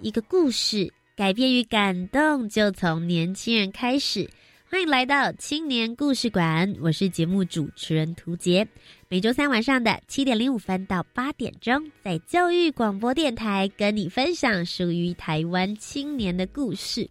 一个故事，改变与感动就从年轻人开始。欢迎来到青年故事馆，我是节目主持人涂杰。每周三晚上的七点零五分到八点钟，在教育广播电台跟你分享属于台湾青年的故事。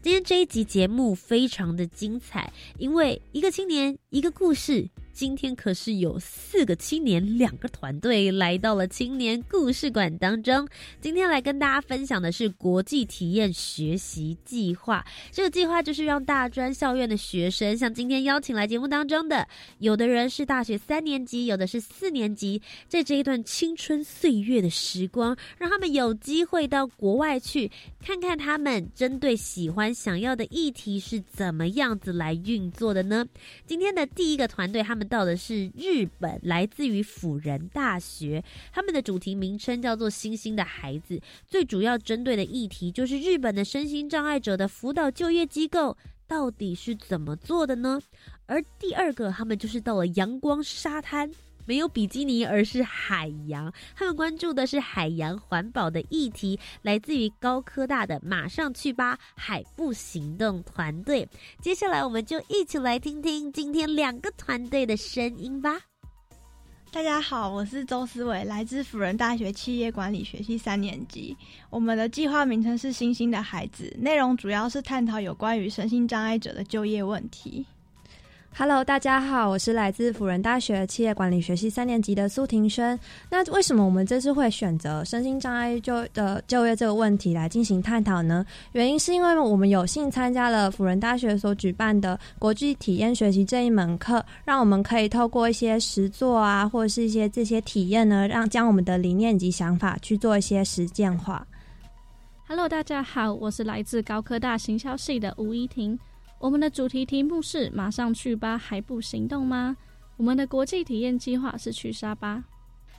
今天这一集节目非常的精彩，因为一个青年，一个故事。今天可是有四个青年，两个团队来到了青年故事馆当中。今天来跟大家分享的是国际体验学习计划。这个计划就是让大专校院的学生，像今天邀请来节目当中的，有的人是大学三年级，有的是四年级，在这一段青春岁月的时光，让他们有机会到国外去看看他们针对喜欢想要的议题是怎么样子来运作的呢？今天的第一个团队，他们。到的是日本，来自于辅仁大学，他们的主题名称叫做“星星的孩子”，最主要针对的议题就是日本的身心障碍者的辅导就业机构到底是怎么做的呢？而第二个，他们就是到了阳光沙滩。没有比基尼，而是海洋。他们关注的是海洋环保的议题，来自于高科大的“马上去吧，海部行动”团队。接下来，我们就一起来听听今天两个团队的声音吧。大家好，我是周思伟，来自辅仁大学企业管理学系三年级。我们的计划名称是“星星的孩子”，内容主要是探讨有关于身心障碍者的就业问题。Hello，大家好，我是来自辅仁大学企业管理学系三年级的苏庭轩。那为什么我们这次会选择身心障碍就的就业这个问题来进行探讨呢？原因是因为我们有幸参加了辅仁大学所举办的国际体验学习这一门课，让我们可以透过一些实作啊，或者是一些这些体验呢，让将我们的理念及想法去做一些实践化。Hello，大家好，我是来自高科大行销系的吴依婷。我们的主题题目是“马上去吧，还不行动吗？”我们的国际体验计划是去沙巴。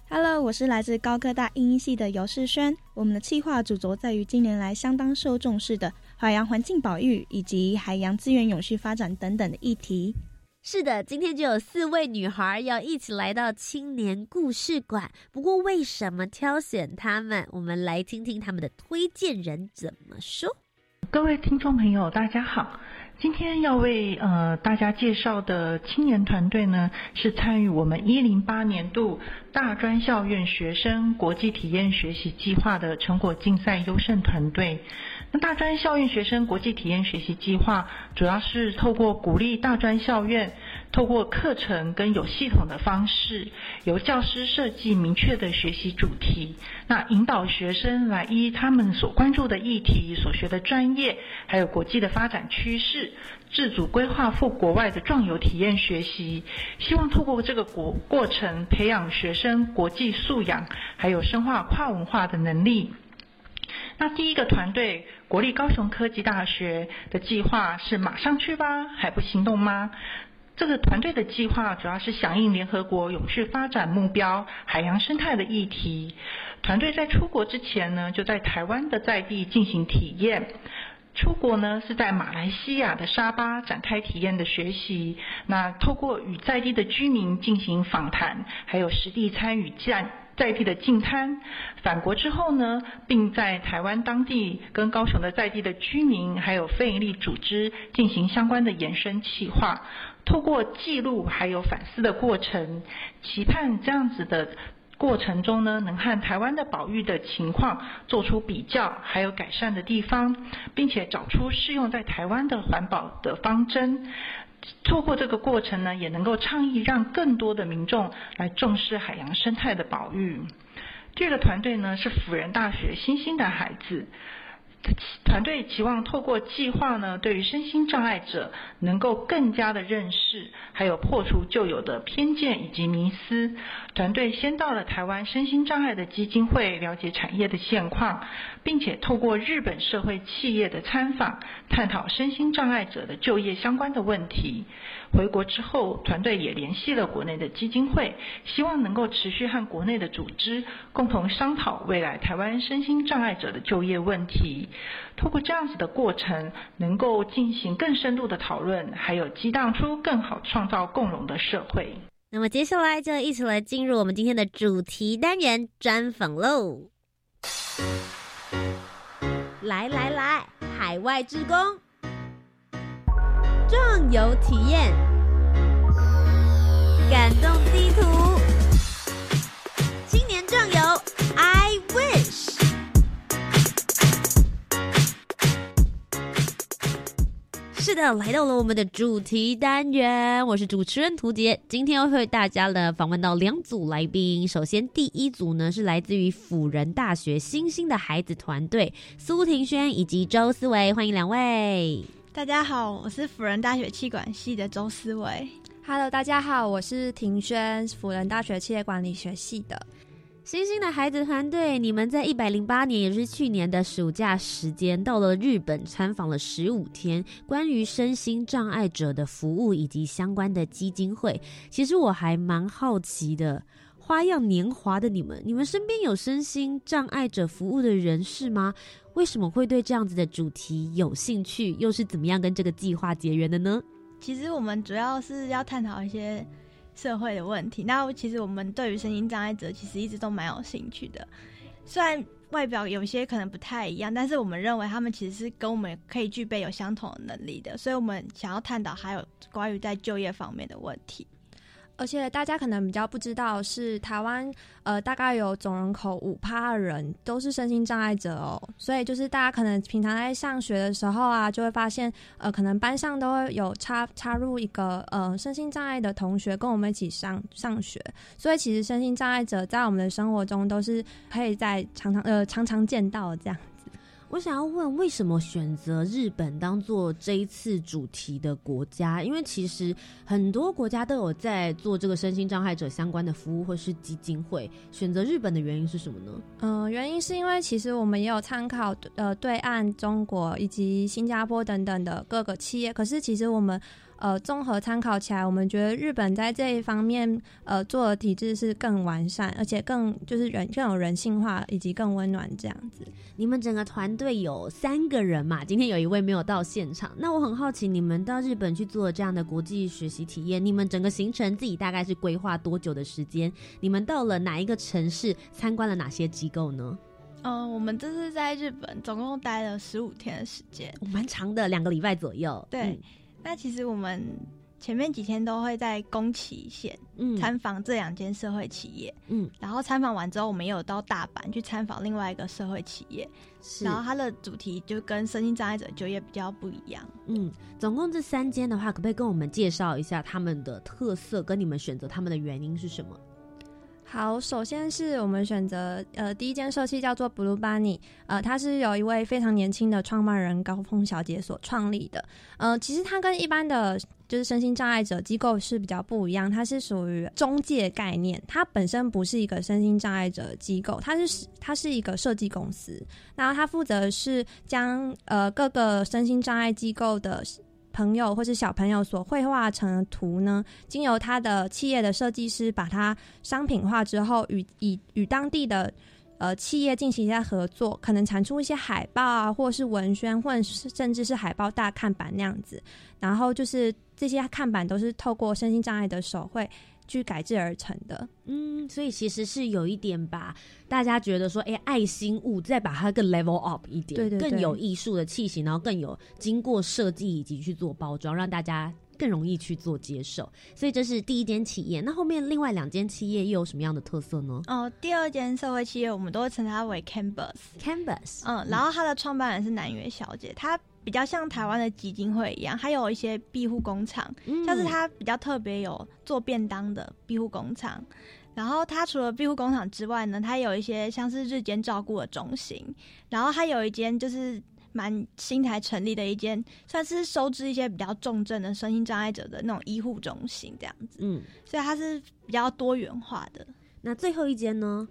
Hello，我是来自高科大英音系的尤世轩。我们的计划主轴在于近年来相当受重视的海洋环境保育以及海洋资源永续发展等等的议题。是的，今天就有四位女孩要一起来到青年故事馆。不过，为什么挑选她们？我们来听听他们的推荐人怎么说。各位听众朋友，大家好。今天要为呃大家介绍的青年团队呢，是参与我们一零八年度大专校院学生国际体验学习计划的成果竞赛优胜团队。那大专校院学生国际体验学习计划，主要是透过鼓励大专校院。透过课程跟有系统的方式，由教师设计明确的学习主题，那引导学生来依他们所关注的议题、所学的专业，还有国际的发展趋势，自主规划赴国外的壮游体验学习。希望透过这个过过程，培养学生国际素养，还有深化跨文化的能力。那第一个团队，国立高雄科技大学的计划是马上去吧，还不行动吗？这个团队的计划主要是响应联合国永续发展目标海洋生态的议题。团队在出国之前呢，就在台湾的在地进行体验。出国呢是在马来西亚的沙巴展开体验的学习。那透过与在地的居民进行访谈，还有实地参与在在地的进滩。返国之后呢，并在台湾当地跟高雄的在地的居民，还有非营利组织进行相关的延伸企划。透过记录还有反思的过程，期盼这样子的过程中呢，能和台湾的保育的情况做出比较，还有改善的地方，并且找出适用在台湾的环保的方针。透过这个过程呢，也能够倡议让更多的民众来重视海洋生态的保育。这个团队呢是辅仁大学新兴的孩子。团队期望透过计划呢，对于身心障碍者能够更加的认识，还有破除旧有的偏见以及迷思。团队先到了台湾身心障碍的基金会，了解产业的现况，并且透过日本社会企业的参访，探讨身心障碍者的就业相关的问题。回国之后，团队也联系了国内的基金会，希望能够持续和国内的组织共同商讨未来台湾身心障碍者的就业问题。通过这样子的过程，能够进行更深度的讨论，还有激荡出更好创造共荣的社会。那么接下来就一起来进入我们今天的主题单元专访喽！来来来，海外职工。壮游体验，感动地图，是的，来到了我们的主题单元，我是主持人涂杰，今天要为大家呢访问到两组来宾。首先，第一组呢是来自于辅仁大学新兴的孩子团队，苏庭轩以及周思维，欢迎两位。大家好，我是辅仁大学气管系的周思维。Hello，大家好，我是庭轩，辅仁大学企业管理学系的。星星的孩子团队，你们在一百零八年，也是去年的暑假时间，到了日本参访了十五天，关于身心障碍者的服务以及相关的基金会。其实我还蛮好奇的，花样年华的你们，你们身边有身心障碍者服务的人士吗？为什么会对这样子的主题有兴趣？又是怎么样跟这个计划结缘的呢？其实我们主要是要探讨一些社会的问题。那其实我们对于身心障碍者其实一直都蛮有兴趣的。虽然外表有些可能不太一样，但是我们认为他们其实是跟我们可以具备有相同的能力的。所以我们想要探讨还有关于在就业方面的问题。而且大家可能比较不知道，是台湾呃大概有总人口五趴的人都是身心障碍者哦，所以就是大家可能平常在上学的时候啊，就会发现呃可能班上都会有插插入一个呃身心障碍的同学跟我们一起上上学，所以其实身心障碍者在我们的生活中都是可以在常常呃常常见到这样。我想要问，为什么选择日本当做这一次主题的国家？因为其实很多国家都有在做这个身心障碍者相关的服务或是基金会，选择日本的原因是什么呢？嗯，原因是因为其实我们也有参考呃对岸中国以及新加坡等等的各个企业，可是其实我们。呃，综合参考起来，我们觉得日本在这一方面，呃，做的体制是更完善，而且更就是人更有人性化，以及更温暖这样子。你们整个团队有三个人嘛？今天有一位没有到现场，那我很好奇，你们到日本去做这样的国际学习体验，你们整个行程自己大概是规划多久的时间？你们到了哪一个城市，参观了哪些机构呢？嗯，我们这是在日本总共待了十五天的时间，蛮长的，两个礼拜左右。对。那其实我们前面几天都会在宫崎县参访这两间社会企业，嗯，然后参访完之后，我们也有到大阪去参访另外一个社会企业，然后它的主题就跟身心障碍者就业比较不一样，嗯，总共这三间的话，可不可以跟我们介绍一下他们的特色，跟你们选择他们的原因是什么？好，首先是我们选择呃第一间社企叫做 Blue Bunny，呃，它是有一位非常年轻的创办人高峰小姐所创立的。呃，其实它跟一般的就是身心障碍者机构是比较不一样，它是属于中介概念，它本身不是一个身心障碍者机构，它是它是一个设计公司，然后它负责是将呃各个身心障碍机构的。朋友或是小朋友所绘画成的图呢，经由他的企业的设计师把它商品化之后，与以与当地的呃企业进行一下合作，可能产出一些海报啊，或是文宣，或甚至是海报大看板那样子。然后就是这些看板都是透过身心障碍的手绘。去改制而成的，嗯，所以其实是有一点把大家觉得说，哎，爱心物再把它更 level up 一点，对对，更有艺术的气息，然后更有经过设计以及去做包装，让大家更容易去做接受。所以这是第一间企业，那后面另外两间企业又有什么样的特色呢？哦，第二间社会企业我们都会称它为 Canvas，Canvas，嗯，然后它的创办人是南岳小姐，她。比较像台湾的基金会一样，还有一些庇护工厂，像是它比较特别有做便当的庇护工厂，然后它除了庇护工厂之外呢，它有一些像是日间照顾的中心，然后它有一间就是蛮新台成立的一间，算是收治一些比较重症的身心障碍者的那种医护中心这样子。嗯，所以它是比较多元化的。那最后一间呢？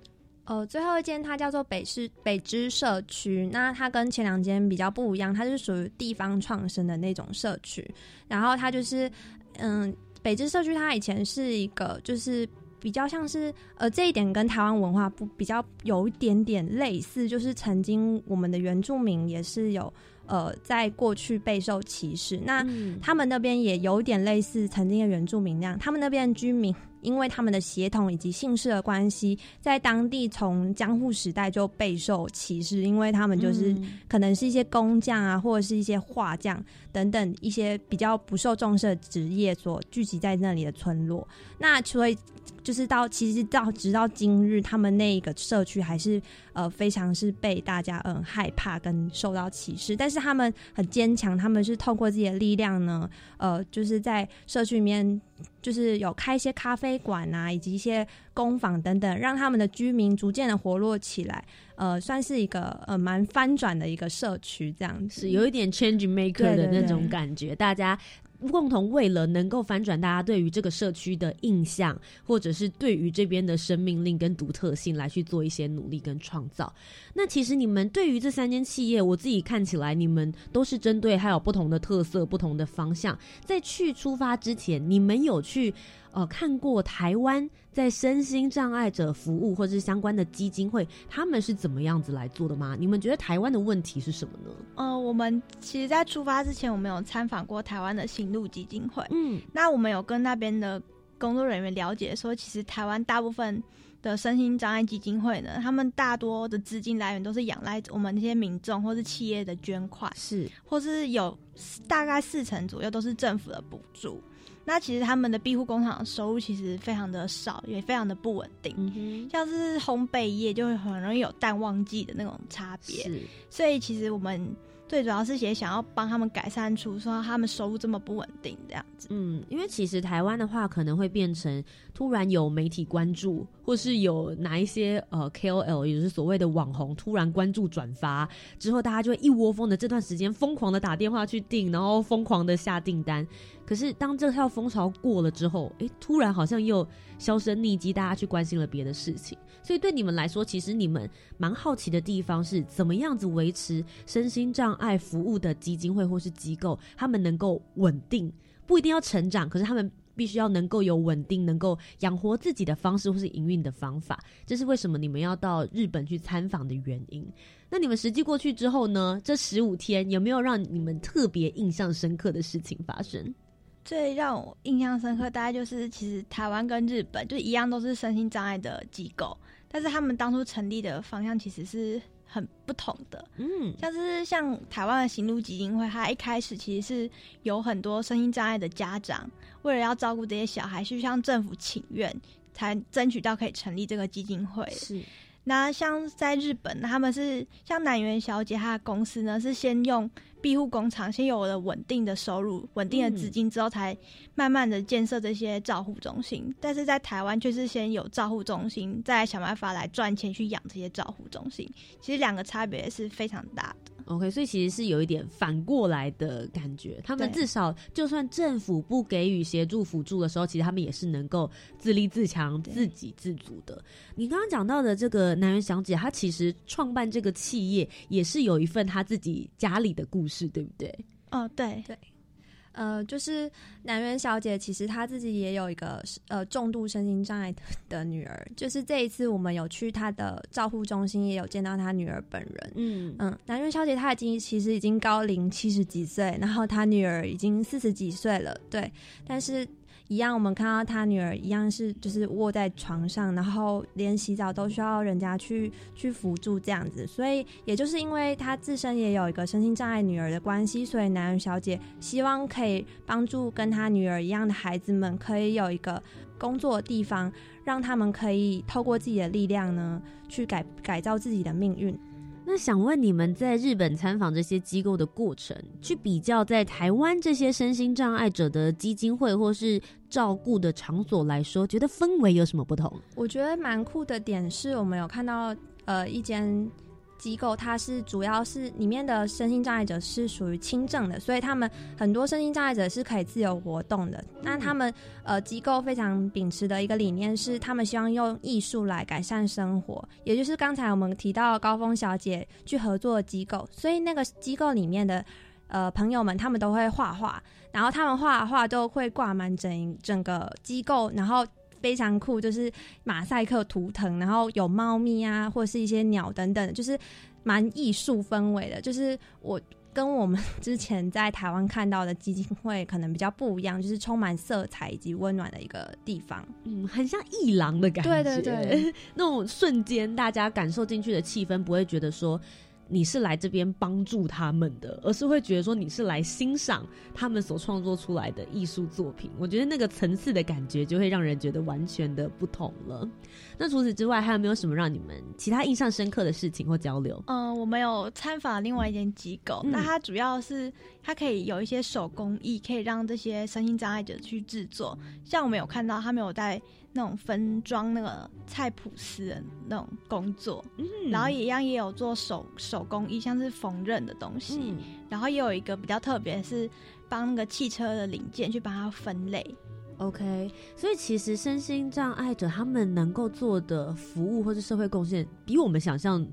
呃，最后一间它叫做北市北支社区，那它跟前两间比较不一样，它是属于地方创生的那种社区。然后它就是，嗯，北支社区它以前是一个，就是比较像是，呃，这一点跟台湾文化不比较有一点点类似，就是曾经我们的原住民也是有。呃，在过去备受歧视，那他们那边也有点类似曾经的原住民那样，他们那边的居民因为他们的血统以及姓氏的关系，在当地从江户时代就备受歧视，因为他们就是可能是一些工匠啊，或者是一些画匠等等一些比较不受重视的职业所聚集在那里的村落。那所以就是到其实到直到今日，他们那一个社区还是呃非常是被大家嗯害怕跟受到歧视，但是。他们很坚强，他们是透过自己的力量呢，呃，就是在社区里面，就是有开一些咖啡馆啊，以及一些工坊等等，让他们的居民逐渐的活络起来，呃，算是一个呃蛮翻转的一个社区，这样子，有一点 change maker 的那种感觉，大家。共同为了能够反转大家对于这个社区的印象，或者是对于这边的生命力跟独特性来去做一些努力跟创造。那其实你们对于这三间企业，我自己看起来，你们都是针对还有不同的特色、不同的方向。在去出发之前，你们有去？呃，看过台湾在身心障碍者服务或者是相关的基金会，他们是怎么样子来做的吗？你们觉得台湾的问题是什么呢？呃，我们其实，在出发之前，我们有参访过台湾的行路基金会。嗯，那我们有跟那边的工作人员了解说，其实台湾大部分的身心障碍基金会呢，他们大多的资金来源都是仰赖我们那些民众或是企业的捐款，是，或是有大概四成左右都是政府的补助。那其实他们的庇护工厂收入其实非常的少，也非常的不稳定。像是烘焙业就会很容易有淡旺季的那种差别，所以其实我们。最主要是也想要帮他们改善出说他们收入这么不稳定这样子。嗯，因为其实台湾的话可能会变成突然有媒体关注，或是有哪一些呃 KOL，也就是所谓的网红突然关注转发之后，大家就会一窝蜂的这段时间疯狂的打电话去订，然后疯狂的下订单。可是当这套风潮过了之后，哎，突然好像又销声匿迹，大家去关心了别的事情。所以对你们来说，其实你们蛮好奇的地方是怎么样子维持身心障碍服务的基金会或是机构，他们能够稳定，不一定要成长，可是他们必须要能够有稳定、能够养活自己的方式或是营运的方法。这是为什么你们要到日本去参访的原因。那你们实际过去之后呢？这十五天有没有让你们特别印象深刻的事情发生？最让我印象深刻，大概就是其实台湾跟日本就一样，都是身心障碍的机构。但是他们当初成立的方向其实是很不同的，嗯，像是像台湾的行路基金会，它一开始其实是有很多身心障碍的家长，为了要照顾这些小孩，去向政府请愿，才争取到可以成立这个基金会。是。那像在日本，他们是像南园小姐她的公司呢，是先用庇护工厂先有了稳定的收入、稳定的资金之后，才慢慢的建设这些照护中心。但是在台湾却是先有照护中心，再想办法来赚钱去养这些照护中心。其实两个差别是非常大的。OK，所以其实是有一点反过来的感觉。他们至少就算政府不给予协助辅助的时候，其实他们也是能够自立自强、自给自足的。你刚刚讲到的这个南园小姐，她其实创办这个企业也是有一份她自己家里的故事，对不对？哦，对对。呃，就是南园小姐，其实她自己也有一个呃重度身心障碍 的女儿。就是这一次我们有去她的照护中心，也有见到她女儿本人。嗯嗯，南园小姐她已经其实已经高龄七十几岁，然后她女儿已经四十几岁了。对，但是。一样，我们看到他女儿一样是就是卧在床上，然后连洗澡都需要人家去去辅助这样子。所以，也就是因为他自身也有一个身心障碍女儿的关系，所以男人小姐希望可以帮助跟他女儿一样的孩子们，可以有一个工作的地方，让他们可以透过自己的力量呢，去改改造自己的命运。那想问你们在日本参访这些机构的过程，去比较在台湾这些身心障碍者的基金会或是照顾的场所来说，觉得氛围有什么不同？我觉得蛮酷的点是我们有看到呃一间。机构它是主要是里面的身心障碍者是属于轻症的，所以他们很多身心障碍者是可以自由活动的。那他们呃机构非常秉持的一个理念是，他们希望用艺术来改善生活，也就是刚才我们提到高峰小姐去合作的机构。所以那个机构里面的呃朋友们，他们都会画画，然后他们画画都会挂满整整个机构，然后。非常酷，就是马赛克图腾，然后有猫咪啊，或者是一些鸟等等，就是蛮艺术氛围的。就是我跟我们 之前在台湾看到的基金会可能比较不一样，就是充满色彩以及温暖的一个地方。嗯，很像艺廊的感觉。对对对，那种瞬间大家感受进去的气氛，不会觉得说。你是来这边帮助他们的，而是会觉得说你是来欣赏他们所创作出来的艺术作品。我觉得那个层次的感觉就会让人觉得完全的不同了。那除此之外，还有没有什么让你们其他印象深刻的事情或交流？嗯，我们有参访另外一间机构，那它主要是它可以有一些手工艺，可以让这些身心障碍者去制作。像我们有看到，他们有在。那种分装那个菜谱师的那种工作，然后也一样也有做手手工艺，像是缝纫的东西，然后也有一个比较特别，是帮那个汽车的零件去帮它分类。OK，所以其实身心障碍者他们能够做的服务或是社会贡献，比我们想象。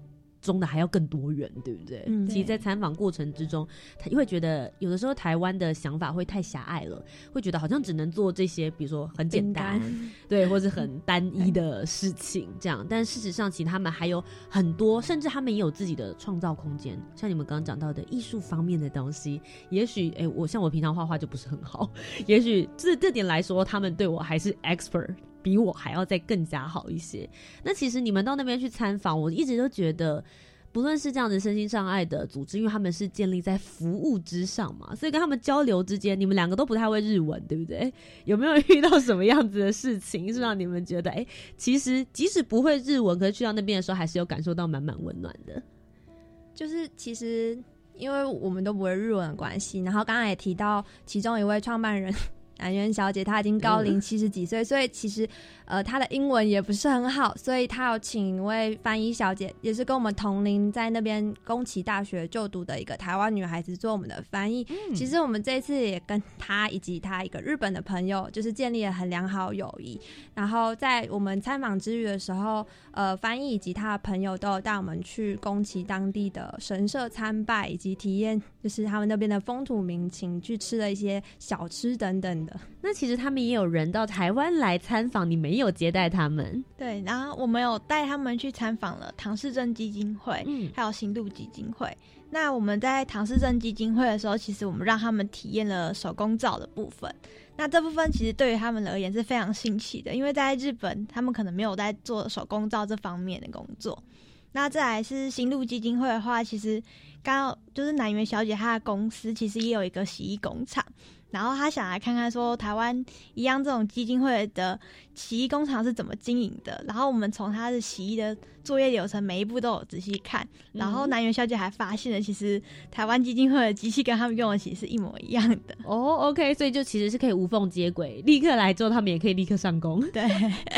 中的还要更多元，对不对？嗯，其实，在参访过程之中，他会觉得有的时候台湾的想法会太狭隘了，会觉得好像只能做这些，比如说很简单，对，或者很单一的事情这样。但事实上，其实他们还有很多，甚至他们也有自己的创造空间。像你们刚刚讲到的艺术方面的东西，也许，哎，我像我平常画画就不是很好，也许这这点来说，他们对我还是 expert。比我还要再更加好一些。那其实你们到那边去参访，我一直都觉得，不论是这样子身心障碍的组织，因为他们是建立在服务之上嘛，所以跟他们交流之间，你们两个都不太会日文，对不对？有没有遇到什么样子的事情，是让你们觉得，哎，其实即使不会日文，可是去到那边的时候，还是有感受到满满温暖的？就是其实因为我们都不会日文的关系，然后刚刚也提到其中一位创办人。南园小姐她已经高龄七十几岁，所以其实呃她的英文也不是很好，所以她有请一位翻译小姐，也是跟我们同龄在那边宫崎大学就读的一个台湾女孩子做我们的翻译。其实我们这次也跟她以及她一个日本的朋友，就是建立了很良好友谊。然后在我们参访之余的时候，呃，翻译以及他的朋友都有带我们去宫崎当地的神社参拜，以及体验就是他们那边的风土民情，去吃了一些小吃等等。那其实他们也有人到台湾来参访，你没有接待他们？对，然后我们有带他们去参访了唐氏症基金会，嗯，还有新路基金会。那我们在唐氏症基金会的时候，其实我们让他们体验了手工皂的部分。那这部分其实对于他们而言是非常新奇的，因为在日本他们可能没有在做手工皂这方面的工作。那再来是新路基金会的话，其实刚就是南园小姐她的公司其实也有一个洗衣工厂。然后他想来看看，说台湾一样这种基金会的洗衣工厂是怎么经营的。然后我们从他的洗衣的作业流程每一步都有仔细看。然后南园小姐还发现了，其实台湾基金会的机器跟他们用的其实是一模一样的。哦，OK，所以就其实是可以无缝接轨，立刻来做他们也可以立刻上工。对，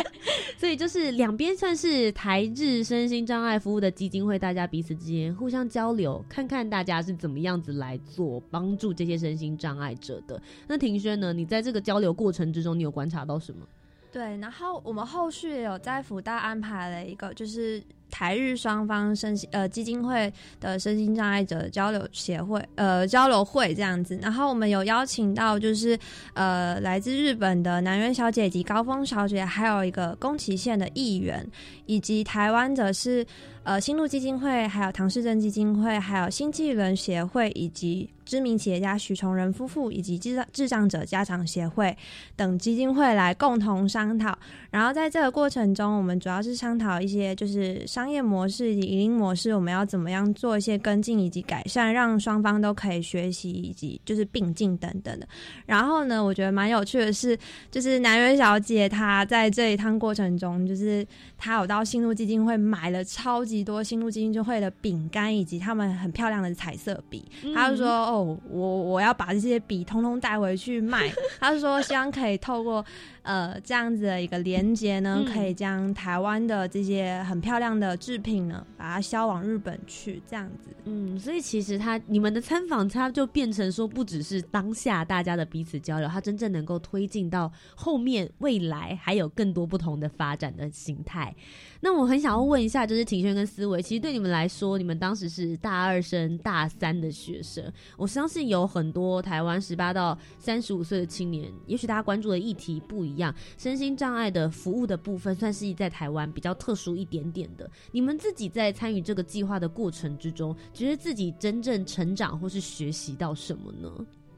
所以就是两边算是台日身心障碍服务的基金会，大家彼此之间互相交流，看看大家是怎么样子来做帮助这些身心障碍者的。那庭轩呢？你在这个交流过程之中，你有观察到什么？对，然后我们后续也有在福大安排了一个，就是台日双方身心呃基金会的身心障碍者交流协会呃交流会这样子。然后我们有邀请到就是呃来自日本的南园小姐及高峰小姐，还有一个宫崎县的议员，以及台湾的是呃新路基金会，还有唐氏症基金会，还有新纪伦协会以及。知名企业家许崇仁夫妇以及智障智障者家长协会等基金会来共同商讨，然后在这个过程中，我们主要是商讨一些就是商商业模式以及营运模式，我们要怎么样做一些跟进以及改善，让双方都可以学习以及就是并进等等的。然后呢，我觉得蛮有趣的是，就是南园小姐她在这一趟过程中，就是她有到新路基金会买了超级多新路基金会的饼干以及他们很漂亮的彩色笔。她就说：“哦，我我要把这些笔通通带回去卖。”她就说：“希望可以透过。”呃，这样子的一个连接呢，可以将台湾的这些很漂亮的制品呢，把它销往日本去，这样子。嗯，所以其实它你们的参访，它就变成说，不只是当下大家的彼此交流，它真正能够推进到后面未来还有更多不同的发展的形态。那我很想要问一下，就是庭轩跟思维，其实对你们来说，你们当时是大二升大三的学生，我相信有很多台湾十八到三十五岁的青年，也许大家关注的议题不一样，身心障碍的服务的部分，算是在台湾比较特殊一点点的。你们自己在参与这个计划的过程之中，觉得自己真正成长或是学习到什么呢？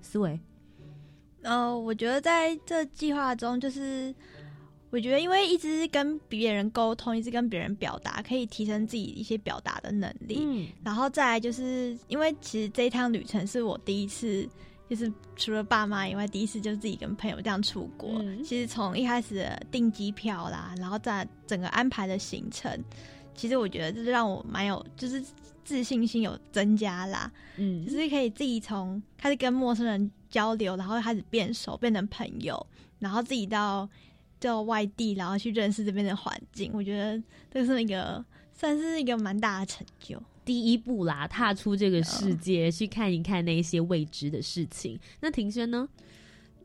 思维，呃，我觉得在这计划中，就是。我觉得，因为一直跟别人沟通，一直跟别人表达，可以提升自己一些表达的能力。嗯，然后再来，就是因为其实这一趟旅程是我第一次，就是除了爸妈以外，第一次就自己跟朋友这样出国。其实从一开始订机票啦，然后再整个安排的行程，其实我觉得就是让我蛮有，就是自信心有增加啦。嗯，就是可以自己从开始跟陌生人交流，然后开始变熟，变成朋友，然后自己到。到外地，然后去认识这边的环境，我觉得这是一个算是一个蛮大的成就，第一步啦，踏出这个世界去看一看那些未知的事情。那庭轩呢？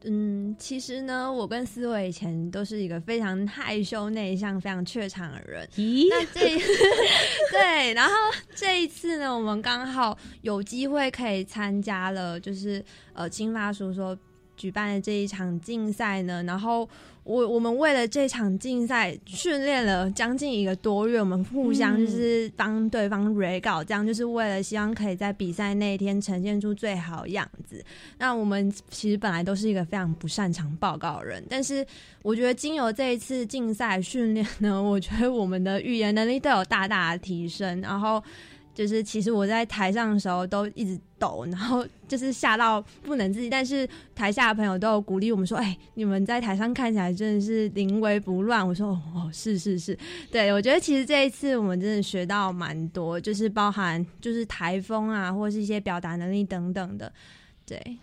嗯，其实呢，我跟思维以前都是一个非常害羞、内向、非常怯场的人。咦？那这 对，然后这一次呢，我们刚好有机会可以参加了，就是呃，青发叔说举办的这一场竞赛呢，然后。我我们为了这场竞赛训练了将近一个多月，我们互相就是帮对方 re 稿，这样就是为了希望可以在比赛那一天呈现出最好样子。那我们其实本来都是一个非常不擅长报告的人，但是我觉得经由这一次竞赛训练呢，我觉得我们的语言能力都有大大的提升，然后。就是其实我在台上的时候都一直抖，然后就是吓到不能自己。但是台下的朋友都有鼓励我们说：“哎，你们在台上看起来真的是临危不乱。”我说：“哦，是是是，对我觉得其实这一次我们真的学到蛮多，就是包含就是台风啊，或是一些表达能力等等的。对，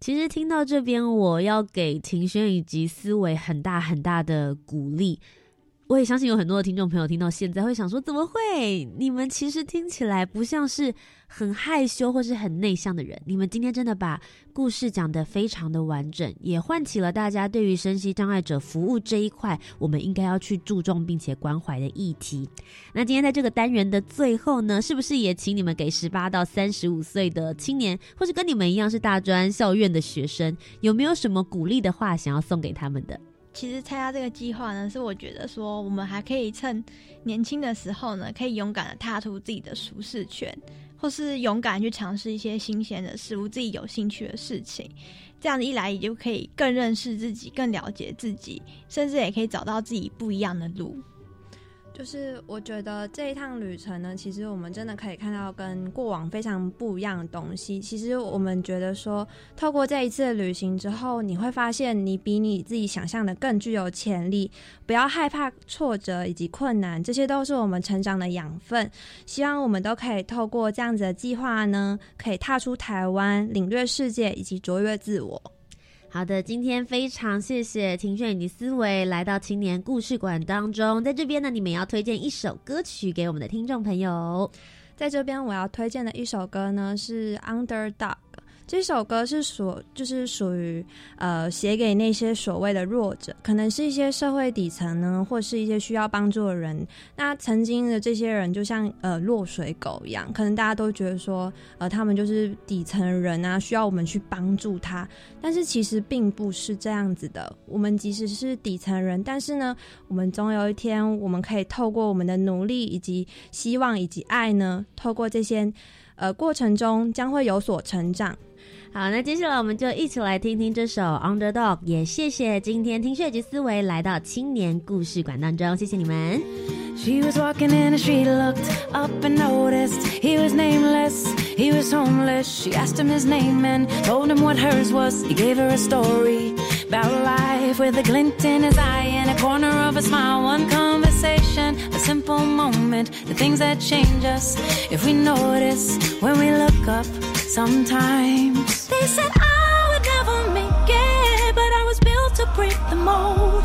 其实听到这边，我要给庭轩以及思维很大很大的鼓励。我也相信有很多的听众朋友听到现在会想说：怎么会？你们其实听起来不像是很害羞或是很内向的人。你们今天真的把故事讲得非常的完整，也唤起了大家对于身心障碍者服务这一块，我们应该要去注重并且关怀的议题。那今天在这个单元的最后呢，是不是也请你们给十八到三十五岁的青年，或是跟你们一样是大专校院的学生，有没有什么鼓励的话想要送给他们的？其实参加这个计划呢，是我觉得说我们还可以趁年轻的时候呢，可以勇敢的踏出自己的舒适圈，或是勇敢去尝试一些新鲜的事物，自己有兴趣的事情。这样一来，也就可以更认识自己，更了解自己，甚至也可以找到自己不一样的路。就是我觉得这一趟旅程呢，其实我们真的可以看到跟过往非常不一样的东西。其实我们觉得说，透过这一次的旅行之后，你会发现你比你自己想象的更具有潜力。不要害怕挫折以及困难，这些都是我们成长的养分。希望我们都可以透过这样子的计划呢，可以踏出台湾，领略世界以及卓越自我。好的，今天非常谢谢庭炫以及思维来到青年故事馆当中，在这边呢，你们要推荐一首歌曲给我们的听众朋友。在这边我要推荐的一首歌呢是《Underdog》。这首歌是属，就是属于呃，写给那些所谓的弱者，可能是一些社会底层呢，或是一些需要帮助的人。那曾经的这些人，就像呃落水狗一样，可能大家都觉得说，呃，他们就是底层人啊，需要我们去帮助他。但是其实并不是这样子的。我们即使是底层人，但是呢，我们总有一天，我们可以透过我们的努力以及希望以及爱呢，透过这些呃过程中，将会有所成长。好，那接下来我们就一起来听听这首《Underdog》。也谢谢今天听设计思维来到青年故事馆当中，谢谢你们。She was walking in and she looked up and noticed he was nameless, he was homeless. She asked him his name and told him what hers was. He gave her a story about life with a glint in his eye and a corner of a smile. One conversation, a simple moment, the things that change us if we notice when we look up sometimes. They said I would never make it, but I was built to break the mold.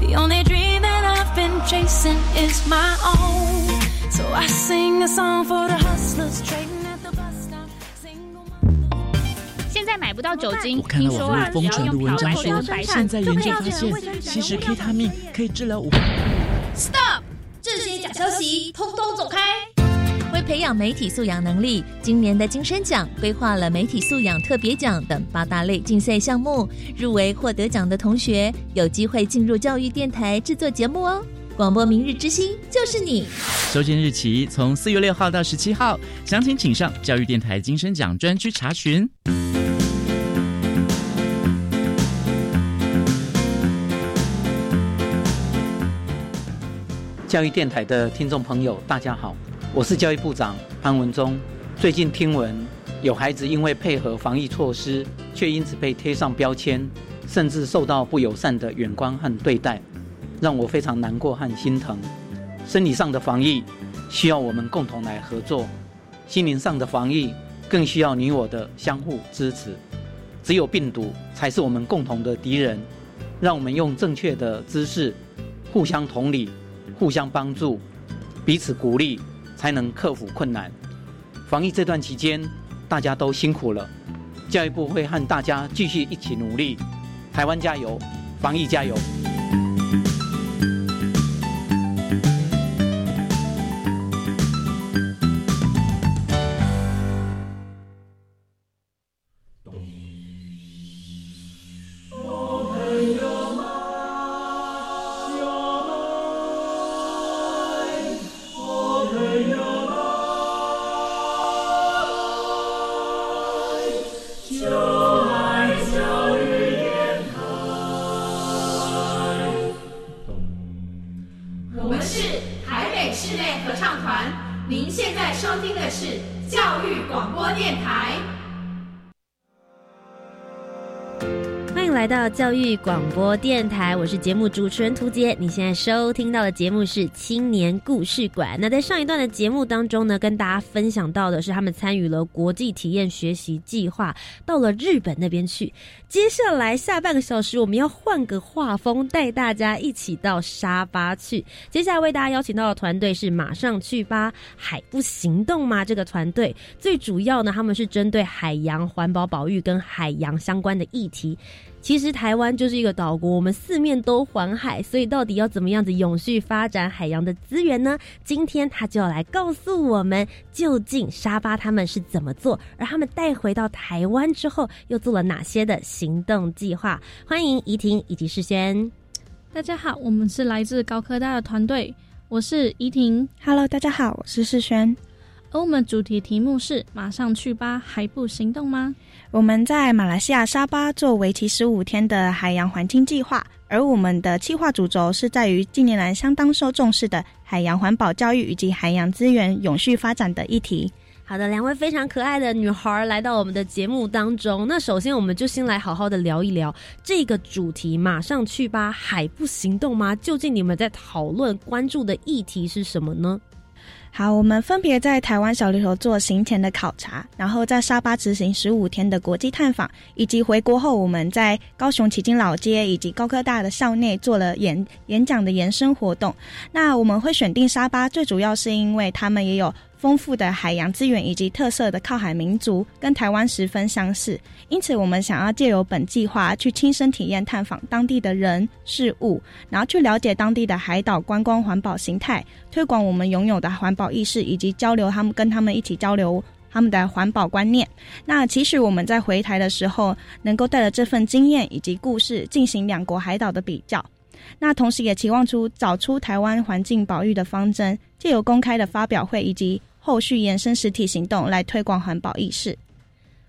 The only dream that I've been chasing is my own. So I sing a song for the hustlers trading at the bus stop. Single mothers. 现在买不到酒精，我看听说啊，到网络疯只要用传的文章说漂白水跟白，现在研究发就现可以，吸食 K 他命可以治疗无。 Stop！ 这些假消息通通走开！为培养媒体素养能力，今年的金声奖规划了媒体素养特别奖等八大类竞赛项目。入围获得奖的同学有机会进入教育电台制作节目哦。广播明日之星就是你。收件日期从四月六号到十七号，详情请上教育电台金声奖专区查询。教育电台的听众朋友，大家好，我是教育部长潘文忠。最近听闻有孩子因为配合防疫措施，却因此被贴上标签，甚至受到不友善的眼光和对待，让我非常难过和心疼。生理上的防疫需要我们共同来合作，心灵上的防疫更需要你我的相互支持。只有病毒才是我们共同的敌人，让我们用正确的姿势，互相同理。互相帮助，彼此鼓励，才能克服困难。防疫这段期间，大家都辛苦了，教育部会和大家继续一起努力。台湾加油，防疫加油！育广播电台，我是节目主持人涂杰。你现在收听到的节目是青年故事馆。那在上一段的节目当中呢，跟大家分享到的是他们参与了国际体验学习计划，到了日本那边去。接下来下半个小时，我们要换个画风，带大家一起到沙巴去。接下来为大家邀请到的团队是马上去吧海不行动吗？这个团队最主要呢，他们是针对海洋环保保育跟海洋相关的议题。其实台湾就是一个岛国，我们四面都环海，所以到底要怎么样子永续发展海洋的资源呢？今天他就要来告诉我们，究竟沙巴他们是怎么做，而他们带回到台湾之后又做了哪些的行动计划？欢迎怡婷以及世轩。大家好，我们是来自高科大的团队，我是怡婷。Hello，大家好，我是世轩。而我们主题题目是“马上去吧，还不行动吗？”我们在马来西亚沙巴做为期十五天的海洋环境计划，而我们的计划主轴是在于近年来相当受重视的海洋环保教育以及海洋资源永续发展的议题。好的，两位非常可爱的女孩来到我们的节目当中。那首先，我们就先来好好的聊一聊这个主题。马上去吧，海不行动吗？究竟你们在讨论、关注的议题是什么呢？好，我们分别在台湾小琉球做行前的考察，然后在沙巴执行十五天的国际探访，以及回国后我们在高雄旗津老街以及高科大的校内做了演演讲的延伸活动。那我们会选定沙巴，最主要是因为他们也有丰富的海洋资源以及特色的靠海民族，跟台湾十分相似。因此，我们想要借由本计划去亲身体验探访当地的人事物，然后去了解当地的海岛观光环保形态，推广我们拥有的环保意识，以及交流他们跟他们一起交流他们的环保观念。那其实我们在回台的时候，能够带着这份经验以及故事，进行两国海岛的比较。那同时也期望出找出台湾环境保育的方针，借由公开的发表会以及后续延伸实体行动来推广环保意识。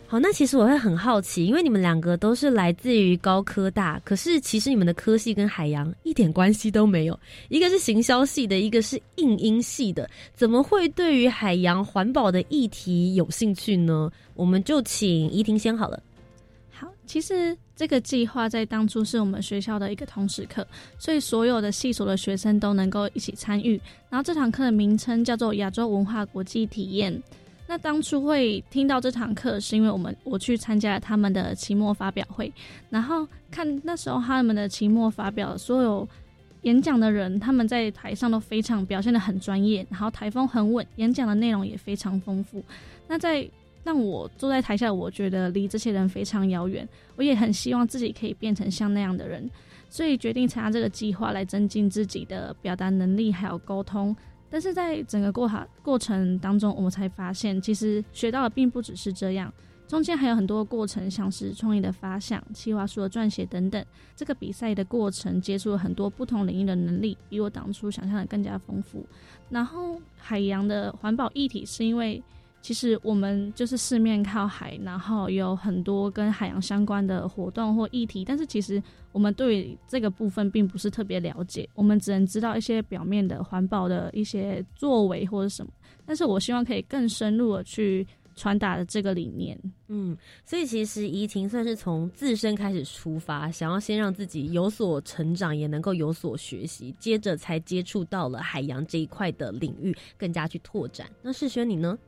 好，那其实我会很好奇，因为你们两个都是来自于高科大，可是其实你们的科系跟海洋一点关系都没有，一个是行销系的，一个是应音系的，怎么会对于海洋环保的议题有兴趣呢？我们就请怡婷先好了。其实这个计划在当初是我们学校的一个通识课，所以所有的系所的学生都能够一起参与。然后这堂课的名称叫做亚洲文化国际体验。那当初会听到这堂课，是因为我们我去参加了他们的期末发表会，然后看那时候他们的期末发表，所有演讲的人他们在台上都非常表现的很专业，然后台风很稳，演讲的内容也非常丰富。那在让我坐在台下，我觉得离这些人非常遥远，我也很希望自己可以变成像那样的人，所以决定参加这个计划来增进自己的表达能力还有沟通。但是在整个过好过程当中，我们才发现，其实学到的并不只是这样，中间还有很多过程，像是创意的发想、企划书的撰写等等。这个比赛的过程，接触了很多不同领域的能力，比我当初想象的更加丰富。然后海洋的环保议题，是因为。其实我们就是四面靠海，然后有很多跟海洋相关的活动或议题，但是其实我们对这个部分并不是特别了解，我们只能知道一些表面的环保的一些作为或者什么。但是我希望可以更深入的去。传达的这个理念，嗯，所以其实怡婷算是从自身开始出发，想要先让自己有所成长，也能够有所学习，接着才接触到了海洋这一块的领域，更加去拓展。那世轩你呢？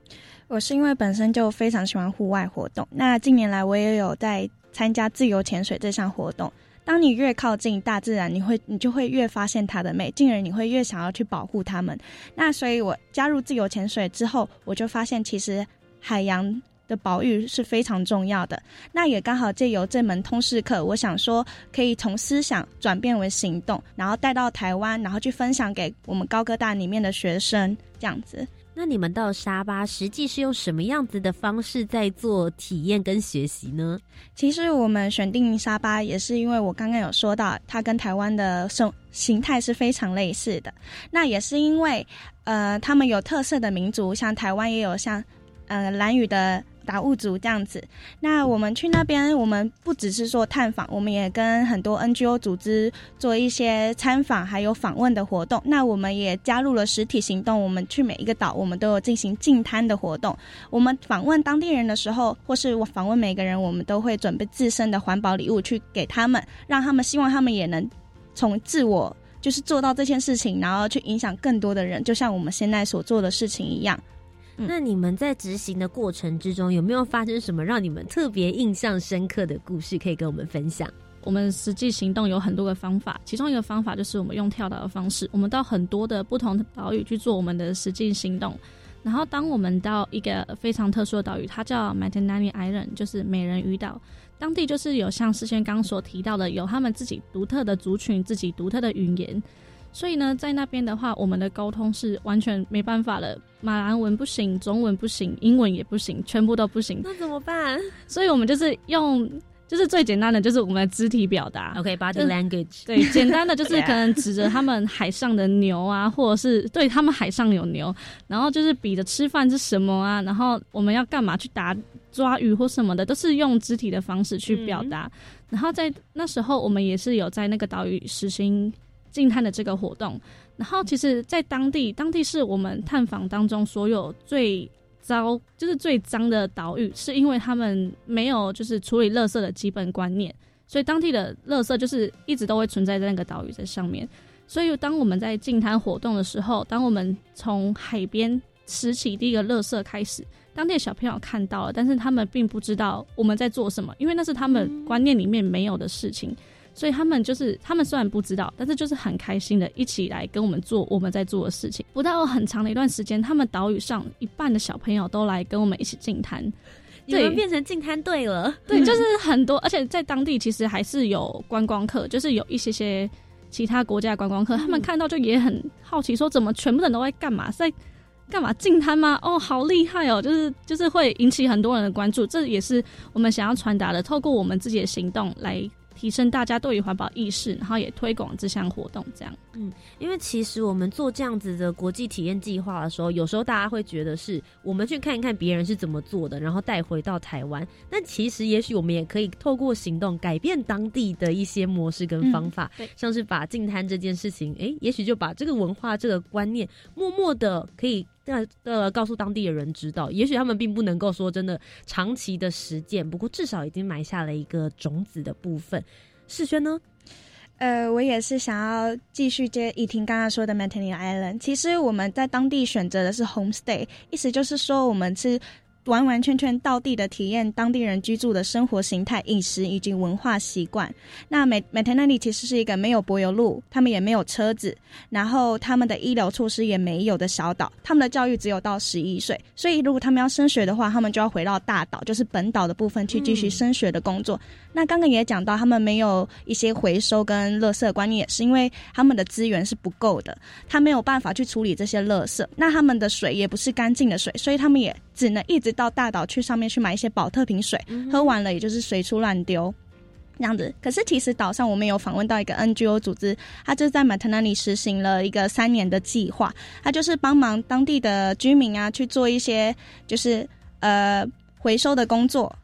我是因为本身就非常喜欢户外活动，那近年来我也有在参加自由潜水这项活动。当你越靠近大自然，你会你就会越发现它的美，进而你会越想要去保护它们。那所以我加入自由潜水之后，我就发现其实。海洋的保育是非常重要的。那也刚好借由这门通识课，我想说可以从思想转变为行动，然后带到台湾，然后去分享给我们高科大里面的学生，这样子。那你们到沙巴实际是用什么样子的方式在做体验跟学习呢？其实我们选定沙巴也是因为我刚刚有说到，它跟台湾的生形态是非常类似的。那也是因为，呃，他们有特色的民族，像台湾也有像。呃，蓝屿的达悟族这样子，那我们去那边，我们不只是说探访，我们也跟很多 NGO 组织做一些参访，还有访问的活动。那我们也加入了实体行动，我们去每一个岛，我们都有进行进滩的活动。我们访问当地人的时候，或是我访问每个人，我们都会准备自身的环保礼物去给他们，让他们希望他们也能从自我就是做到这件事情，然后去影响更多的人，就像我们现在所做的事情一样。那你们在执行的过程之中，有没有发生什么让你们特别印象深刻的故事，可以跟我们分享？我们实际行动有很多个方法，其中一个方法就是我们用跳岛的方式，我们到很多的不同的岛屿去做我们的实际行动。然后，当我们到一个非常特殊的岛屿，它叫 m a t a n a n i Island，就是美人鱼岛。当地就是有像事先刚所提到的，有他们自己独特的族群、自己独特的语言。所以呢，在那边的话，我们的沟通是完全没办法了。马兰文不行，中文不行，英文也不行，全部都不行。那怎么办？所以我们就是用，就是最简单的，就是我们的肢体表达。OK，body language。对，简单的就是 可能指着他们海上的牛啊，或者是对他们海上有牛，然后就是比着吃饭是什么啊，然后我们要干嘛去打抓鱼或什么的，都是用肢体的方式去表达。然后在那时候，我们也是有在那个岛屿实行。静滩的这个活动，然后其实，在当地，当地是我们探访当中所有最糟，就是最脏的岛屿，是因为他们没有就是处理垃圾的基本观念，所以当地的垃圾就是一直都会存在在那个岛屿在上面。所以当我们在净滩活动的时候，当我们从海边拾起第一个垃圾开始，当地的小朋友看到了，但是他们并不知道我们在做什么，因为那是他们观念里面没有的事情。所以他们就是，他们虽然不知道，但是就是很开心的一起来跟我们做我们在做的事情。不到很长的一段时间，他们岛屿上一半的小朋友都来跟我们一起进滩，你们变成进滩队了。对，就是很多，而且在当地其实还是有观光客，就是有一些些其他国家的观光客，他们看到就也很好奇，说怎么全部人都在干嘛，在干嘛进滩吗？哦，好厉害哦！就是就是会引起很多人的关注，这也是我们想要传达的，透过我们自己的行动来。提升大家对于环保意识，然后也推广这项活动。这样，嗯，因为其实我们做这样子的国际体验计划的时候，有时候大家会觉得是我们去看一看别人是怎么做的，然后带回到台湾。但其实也许我们也可以透过行动改变当地的一些模式跟方法，对，像是把净滩这件事情，哎，也许就把这个文化这个观念默默的可以。那呃，告诉当地的人知道，也许他们并不能够说真的长期的实践，不过至少已经埋下了一个种子的部分。世轩呢？呃，我也是想要继续接怡婷刚刚说的 m a n t a n i Island。其实我们在当地选择的是 homestay，意思就是说我们是。完完全全到地的体验当地人居住的生活形态、饮食以及文化习惯。那美美特那里其实是一个没有柏油路，他们也没有车子，然后他们的医疗措施也没有的小岛。他们的教育只有到十一岁，所以如果他们要升学的话，他们就要回到大岛，就是本岛的部分去继续升学的工作。那刚刚也讲到，他们没有一些回收跟垃圾观念，也是因为他们的资源是不够的，他没有办法去处理这些垃圾。那他们的水也不是干净的水，所以他们也只能一直。到大岛去上面去买一些保特瓶水，喝完了也就是随处乱丢，这样子。可是其实岛上我们有访问到一个 NGO 组织，他就在马特那里实行了一个三年的计划，他就是帮忙当地的居民啊去做一些就是呃回收的工作，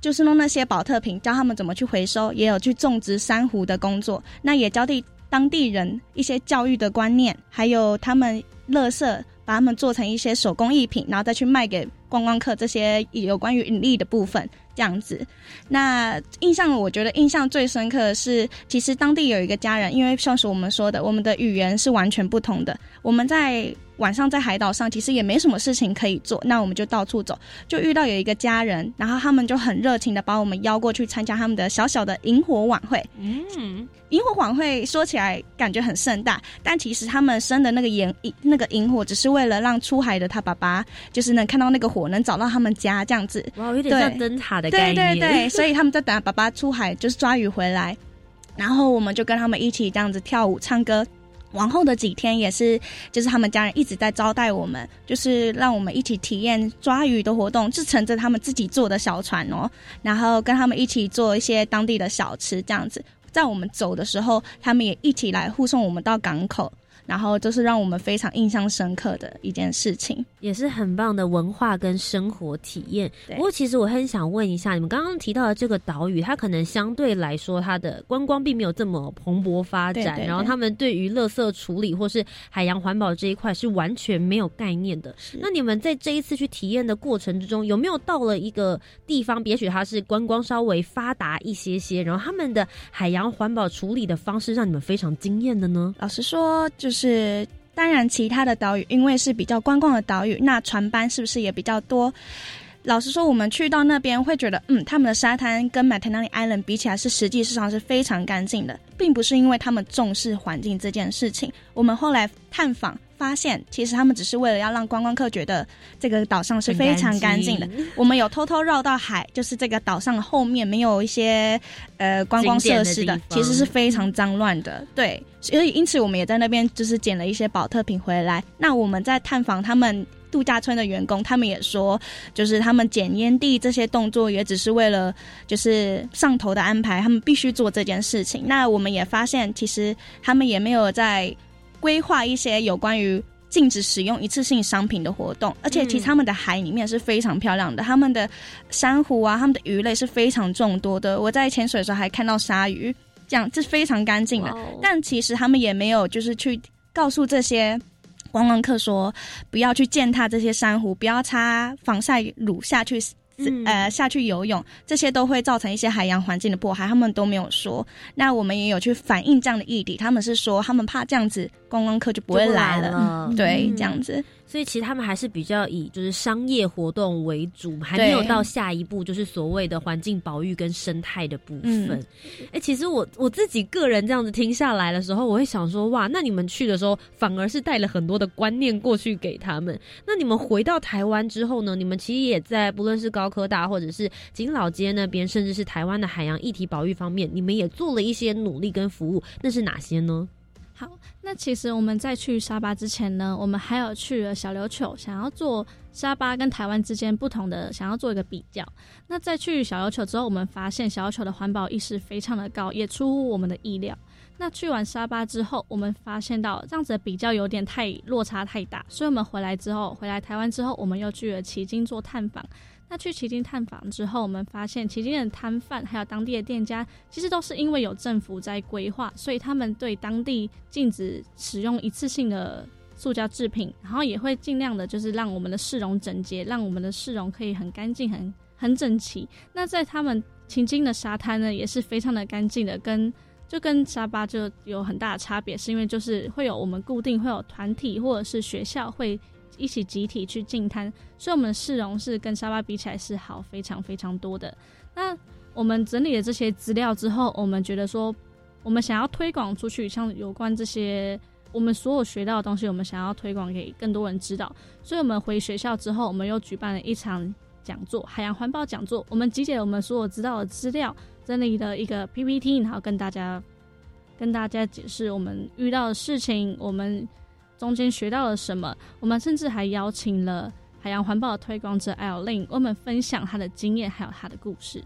就是弄那些保特瓶，教他们怎么去回收，也有去种植珊瑚的工作，那也教地当地人一些教育的观念，还有他们乐色。把它们做成一些手工艺品，然后再去卖给观光客。这些有关于引力的部分，这样子。那印象，我觉得印象最深刻的是，其实当地有一个家人，因为像是我们说的，我们的语言是完全不同的。我们在晚上在海岛上，其实也没什么事情可以做，那我们就到处走，就遇到有一个家人，然后他们就很热情的把我们邀过去参加他们的小小的萤火晚会。嗯。萤火晚会说起来感觉很盛大，但其实他们生的那个萤那个萤火，只是为了让出海的他爸爸，就是能看到那个火，能找到他们家这样子。哇，有点像灯塔的概念。对对对，所以他们在等爸爸出海，就是抓鱼回来，然后我们就跟他们一起这样子跳舞唱歌。往后的几天也是，就是他们家人一直在招待我们，就是让我们一起体验抓鱼的活动，是乘着他们自己做的小船哦，然后跟他们一起做一些当地的小吃这样子。在我们走的时候，他们也一起来护送我们到港口。然后就是让我们非常印象深刻的一件事情，也是很棒的文化跟生活体验。不过，其实我很想问一下，你们刚刚提到的这个岛屿，它可能相对来说，它的观光并没有这么蓬勃发展，然后他们对于垃圾处理或是海洋环保这一块是完全没有概念的。那你们在这一次去体验的过程之中，有没有到了一个地方，也许它是观光稍微发达一些些，然后他们的海洋环保处理的方式让你们非常惊艳的呢？老实说，就是。是，当然，其他的岛屿因为是比较观光的岛屿，那船班是不是也比较多？老实说，我们去到那边会觉得，嗯，他们的沙滩跟 Matanani Island 比起来，是实际上是非常干净的，并不是因为他们重视环境这件事情。我们后来探访发现，其实他们只是为了要让观光客觉得这个岛上是非常干净的。我们有偷偷绕到海，就是这个岛上后面没有一些呃观光设施的，其实是非常脏乱的。对。所以，因此我们也在那边就是捡了一些保特瓶回来。那我们在探访他们度假村的员工，他们也说，就是他们捡烟蒂这些动作也只是为了就是上头的安排，他们必须做这件事情。那我们也发现，其实他们也没有在规划一些有关于禁止使用一次性商品的活动。而且，其实他们的海里面是非常漂亮的，他们的珊瑚啊，他们的鱼类是非常众多的。我在潜水的时候还看到鲨鱼。这样是非常干净的，但其实他们也没有就是去告诉这些观光客说，不要去践踏这些珊瑚，不要擦防晒乳下去，呃下去游泳，这些都会造成一些海洋环境的破坏，他们都没有说。那我们也有去反映这样的议题，他们是说他们怕这样子观光客就不会来了，对，这样子。所以其实他们还是比较以就是商业活动为主，还没有到下一步就是所谓的环境保育跟生态的部分。哎，其实我我自己个人这样子听下来的时候，我会想说，哇，那你们去的时候反而是带了很多的观念过去给他们。那你们回到台湾之后呢？你们其实也在不论是高科大或者是景老街那边，甚至是台湾的海洋议题保育方面，你们也做了一些努力跟服务。那是哪些呢？那其实我们在去沙巴之前呢，我们还有去了小琉球，想要做沙巴跟台湾之间不同的，想要做一个比较。那在去小琉球之后，我们发现小琉球的环保意识非常的高，也出乎我们的意料。那去完沙巴之后，我们发现到这样子的比较有点太落差太大，所以我们回来之后，回来台湾之后，我们又去了奇经做探访。那去旗津探访之后，我们发现旗津的摊贩还有当地的店家，其实都是因为有政府在规划，所以他们对当地禁止使用一次性的塑胶制品，然后也会尽量的，就是让我们的市容整洁，让我们的市容可以很干净、很很整齐。那在他们旗津的沙滩呢，也是非常的干净的，跟就跟沙巴就有很大的差别，是因为就是会有我们固定会有团体或者是学校会。一起集体去进滩，所以我们的市容是跟沙巴比起来是好非常非常多的。那我们整理了这些资料之后，我们觉得说，我们想要推广出去，像有关这些我们所有学到的东西，我们想要推广给更多人知道。所以我们回学校之后，我们又举办了一场讲座——海洋环保讲座。我们集结了我们所有知道的资料，整理了一个 PPT，然后跟大家跟大家解释我们遇到的事情，我们。中间学到了什么？我们甚至还邀请了海洋环保的推广者 L Lin，我们分享他的经验还有他的故事。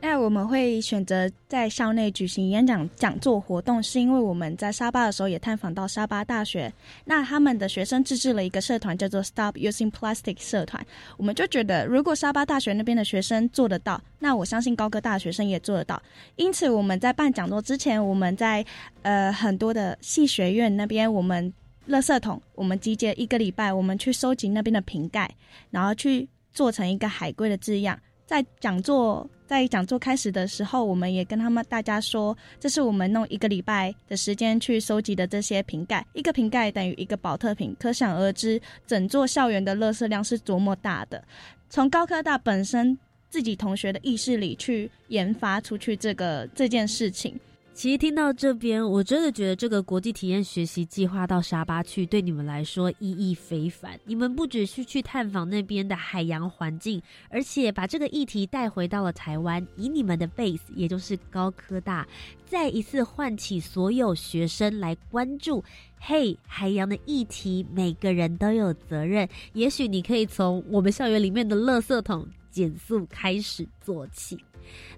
那我们会选择在校内举行演讲讲座活动，是因为我们在沙巴的时候也探访到沙巴大学，那他们的学生自制了一个社团，叫做 Stop Using Plastic 社团。我们就觉得，如果沙巴大学那边的学生做得到，那我相信高科大学生也做得到。因此，我们在办讲座之前，我们在呃很多的系学院那边，我们垃圾桶，我们集结一个礼拜，我们去收集那边的瓶盖，然后去做成一个海龟的字样。在讲座在讲座开始的时候，我们也跟他们大家说，这是我们弄一个礼拜的时间去收集的这些瓶盖，一个瓶盖等于一个保特瓶，可想而知，整座校园的垃圾量是多么大的。从高科大本身自己同学的意识里去研发出去这个这件事情。其实听到这边，我真的觉得这个国际体验学习计划到沙巴去，对你们来说意义非凡。你们不只是去探访那边的海洋环境，而且把这个议题带回到了台湾，以你们的 base，也就是高科大，再一次唤起所有学生来关注。嘿，海洋的议题，每个人都有责任。也许你可以从我们校园里面的垃圾桶减速开始做起。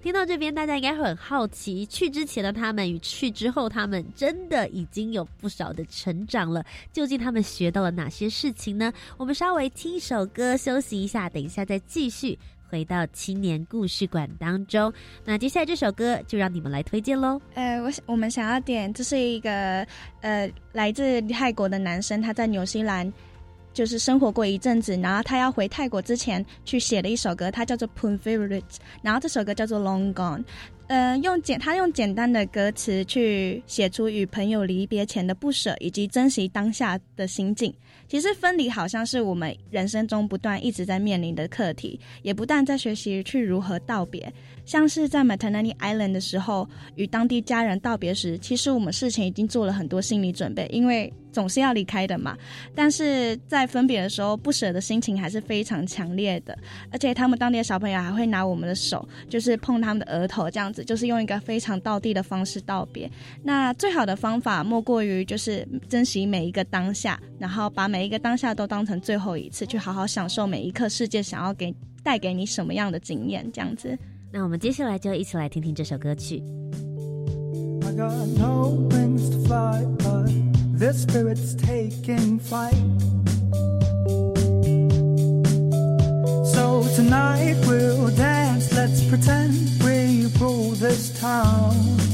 听到这边，大家应该会很好奇，去之前的他们与去之后他们，真的已经有不少的成长了。究竟他们学到了哪些事情呢？我们稍微听一首歌休息一下，等一下再继续回到青年故事馆当中。那接下来这首歌就让你们来推荐喽。呃，我我们想要点，这是一个呃来自泰国的男生，他在纽西兰。就是生活过一阵子，然后他要回泰国之前去写了一首歌，它叫做《p u n f a v o r i t e 然后这首歌叫做《Long Gone》。呃，用简他用简单的歌词去写出与朋友离别前的不舍，以及珍惜当下的心境。其实分离好像是我们人生中不断一直在面临的课题，也不但在学习去如何道别。像是在 Maternity Island 的时候，与当地家人道别时，其实我们事前已经做了很多心理准备，因为总是要离开的嘛。但是在分别的时候，不舍的心情还是非常强烈的。而且他们当地的小朋友还会拿我们的手，就是碰他们的额头，这样子，就是用一个非常道地的方式道别。那最好的方法莫过于就是珍惜每一个当下，然后把每一个当下都当成最后一次，去好好享受每一刻世界想要给带给你什么样的经验，这样子。那我们接下来就一起来听听这首歌曲。tomorrow's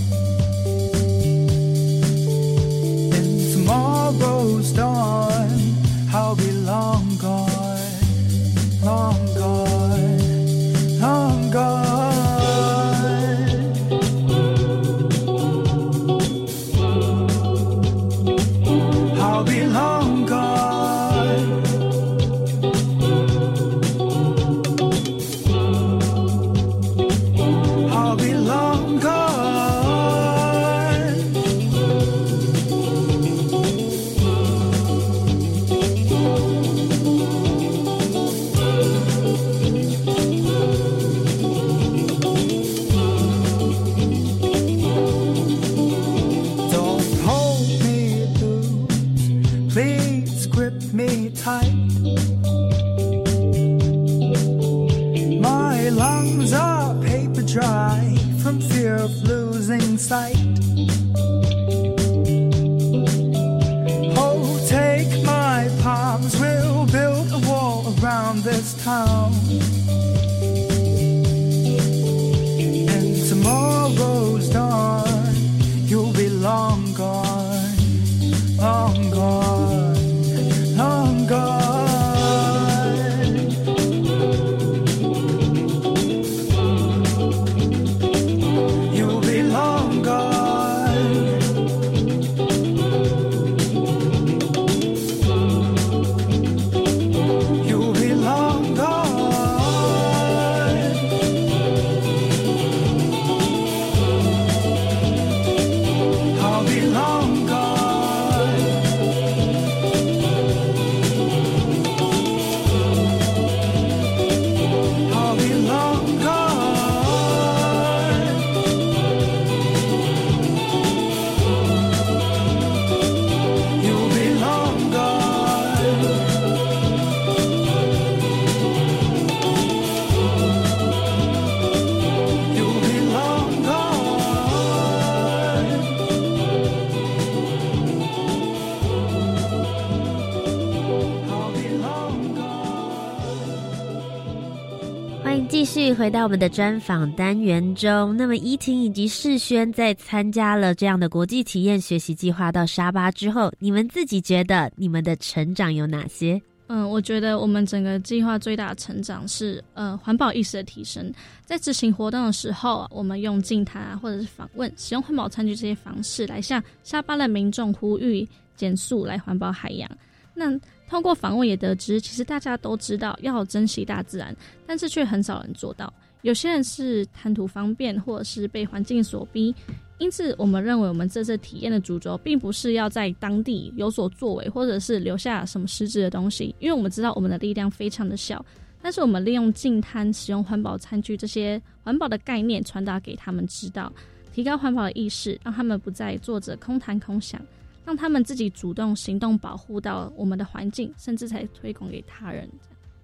回到我们的专访单元中。那么，依婷以及世轩在参加了这样的国际体验学习计划到沙巴之后，你们自己觉得你们的成长有哪些？嗯，我觉得我们整个计划最大的成长是呃环保意识的提升。在执行活动的时候，我们用静谈啊或者是访问，使用环保餐具这些方式来向沙巴的民众呼吁减速来环保海洋。那通过访问也得知，其实大家都知道要珍惜大自然，但是却很少人做到。有些人是贪图方便，或者是被环境所逼。因此，我们认为我们这次体验的主轴，并不是要在当地有所作为，或者是留下什么实质的东西，因为我们知道我们的力量非常的小。但是，我们利用净滩、使用环保餐具这些环保的概念，传达给他们知道，提高环保的意识，让他们不再做着空谈空想，让他们自己主动行动，保护到我们的环境，甚至才推广给他人。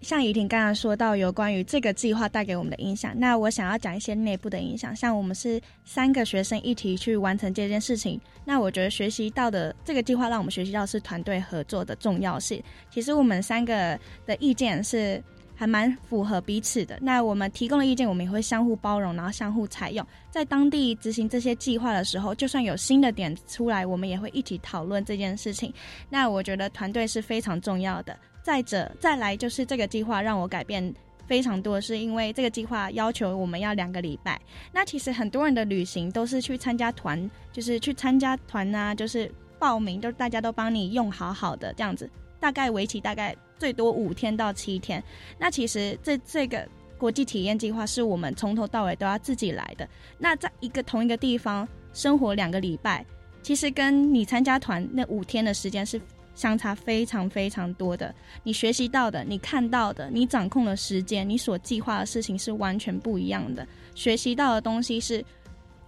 像怡婷刚刚说到有关于这个计划带给我们的影响，那我想要讲一些内部的影响。像我们是三个学生一起去完成这件事情，那我觉得学习到的这个计划让我们学习到是团队合作的重要性。其实我们三个的意见是还蛮符合彼此的。那我们提供的意见，我们也会相互包容，然后相互采用。在当地执行这些计划的时候，就算有新的点出来，我们也会一起讨论这件事情。那我觉得团队是非常重要的。再者，再来就是这个计划让我改变非常多，是因为这个计划要求我们要两个礼拜。那其实很多人的旅行都是去参加团，就是去参加团啊，就是报名，都大家都帮你用好好的这样子，大概为期大概最多五天到七天。那其实这这个国际体验计划是我们从头到尾都要自己来的。那在一个同一个地方生活两个礼拜，其实跟你参加团那五天的时间是。相差非常非常多的，你学习到的、你看到的、你掌控的时间、你所计划的事情是完全不一样的，学习到的东西是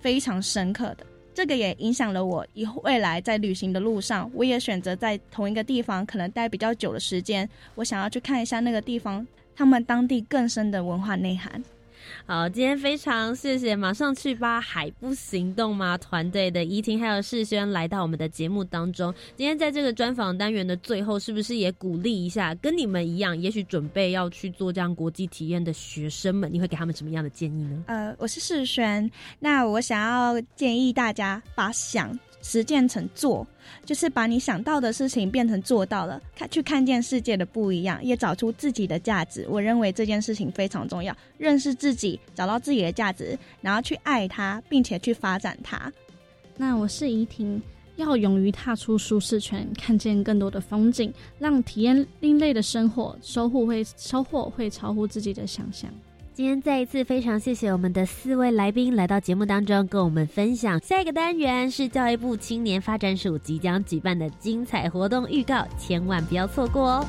非常深刻的。这个也影响了我以后未来在旅行的路上，我也选择在同一个地方可能待比较久的时间，我想要去看一下那个地方他们当地更深的文化内涵。好，今天非常谢谢马上去吧海不行动吗团队的怡婷还有世轩来到我们的节目当中。今天在这个专访单元的最后，是不是也鼓励一下跟你们一样，也许准备要去做这样国际体验的学生们，你会给他们什么样的建议呢？呃，我是世轩，那我想要建议大家把想实践成做，就是把你想到的事情变成做到了，看去看见世界的不一样，也找出自己的价值。我认为这件事情非常重要，认识自己，找到自己的价值，然后去爱它，并且去发展它。那我是怡婷，要勇于踏出舒适圈，看见更多的风景，让体验另类的生活，收获会收获会超乎自己的想象。今天再一次非常谢谢我们的四位来宾来到节目当中，跟我们分享。下一个单元是教育部青年发展署即将举办的精彩活动预告，千万不要错过哦。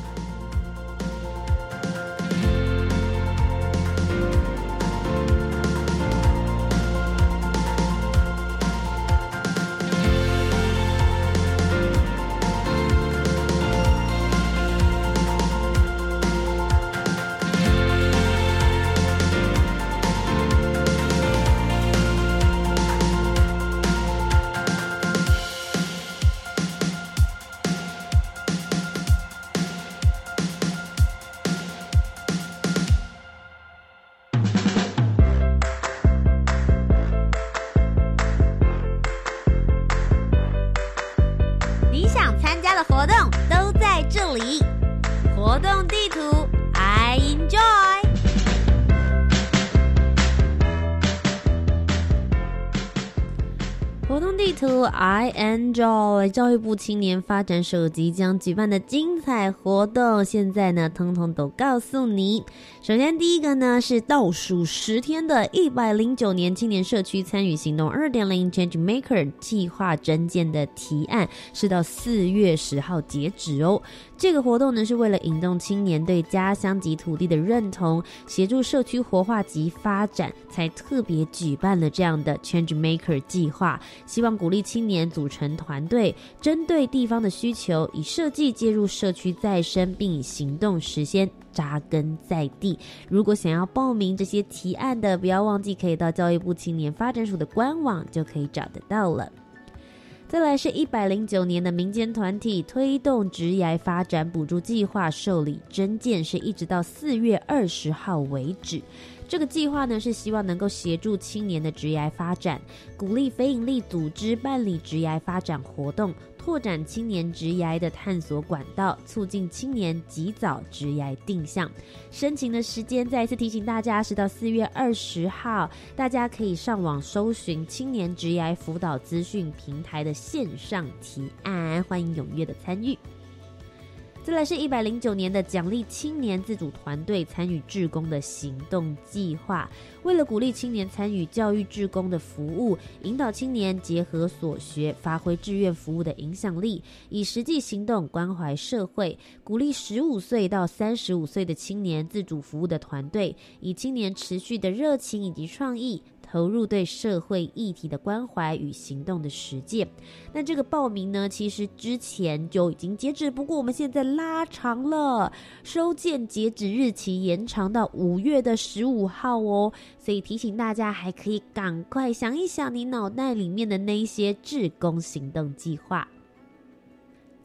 动地图，I enjoy。教育部青年发展署即将举办的精彩活动，现在呢，通通都告诉你。首先，第一个呢是倒数十天的一百零九年青年社区参与行动二点零 Change Maker 计划征件的提案，是到四月十号截止哦。这个活动呢，是为了引动青年对家乡及土地的认同，协助社区活化及发展，才特别举办了这样的 Change Maker 计划，希望鼓励青年组成团队，针对地方的需求，以设计介入社区再生，并以行动实现扎根在地。如果想要报名这些提案的，不要忘记可以到教育部青年发展署的官网就可以找得到了。再来是一百零九年的民间团体推动职涯发展补助计划受理真件，是一直到四月二十号为止。这个计划呢是希望能够协助青年的职涯发展，鼓励非营利组织办理职涯发展活动，拓展青年职涯的探索管道，促进青年及早职涯定向。申请的时间再一次提醒大家是到四月二十号，大家可以上网搜寻青年职涯辅导资讯平台的线上提案，欢迎踊跃的参与。再来是一百零九年的奖励青年自主团队参与志工的行动计划，为了鼓励青年参与教育志工的服务，引导青年结合所学，发挥志愿服务的影响力，以实际行动关怀社会，鼓励十五岁到三十五岁的青年自主服务的团队，以青年持续的热情以及创意。投入对社会议题的关怀与行动的实践。那这个报名呢，其实之前就已经截止，不过我们现在拉长了收件截止日期，延长到五月的十五号哦。所以提醒大家，还可以赶快想一想你脑袋里面的那一些志工行动计划。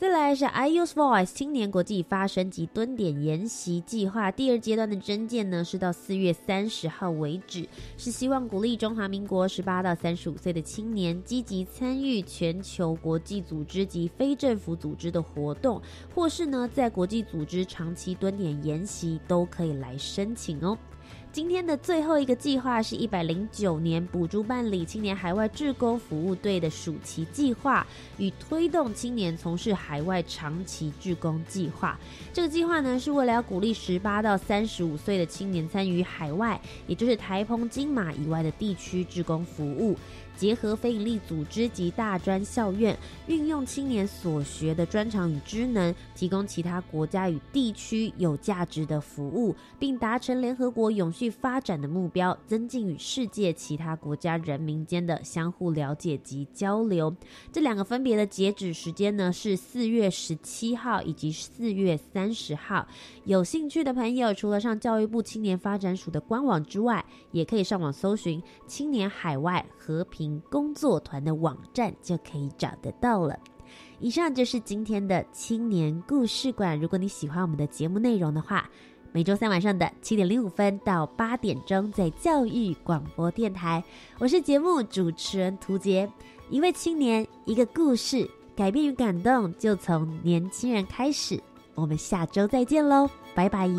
再来是 I Use Voice 青年国际发声及蹲点研习计划第二阶段的征件呢，是到四月三十号为止，是希望鼓励中华民国十八到三十五岁的青年积极参与全球国际组织及非政府组织的活动，或是呢在国际组织长期蹲点研习，都可以来申请哦。今天的最后一个计划是一百零九年补助办理青年海外志工服务队的暑期计划，与推动青年从事海外长期志工计划。这个计划呢，是为了要鼓励十八到三十五岁的青年参与海外，也就是台澎金马以外的地区志工服务。结合非营利组织及大专校院，运用青年所学的专长与知能，提供其他国家与地区有价值的服务，并达成联合国永续发展的目标，增进与世界其他国家人民间的相互了解及交流。这两个分别的截止时间呢是四月十七号以及四月三十号。有兴趣的朋友，除了上教育部青年发展署的官网之外，也可以上网搜寻青年海外和平。工作团的网站就可以找得到了。以上就是今天的青年故事馆。如果你喜欢我们的节目内容的话，每周三晚上的七点零五分到八点钟，在教育广播电台，我是节目主持人涂杰。一位青年，一个故事，改变与感动就从年轻人开始。我们下周再见喽，拜拜。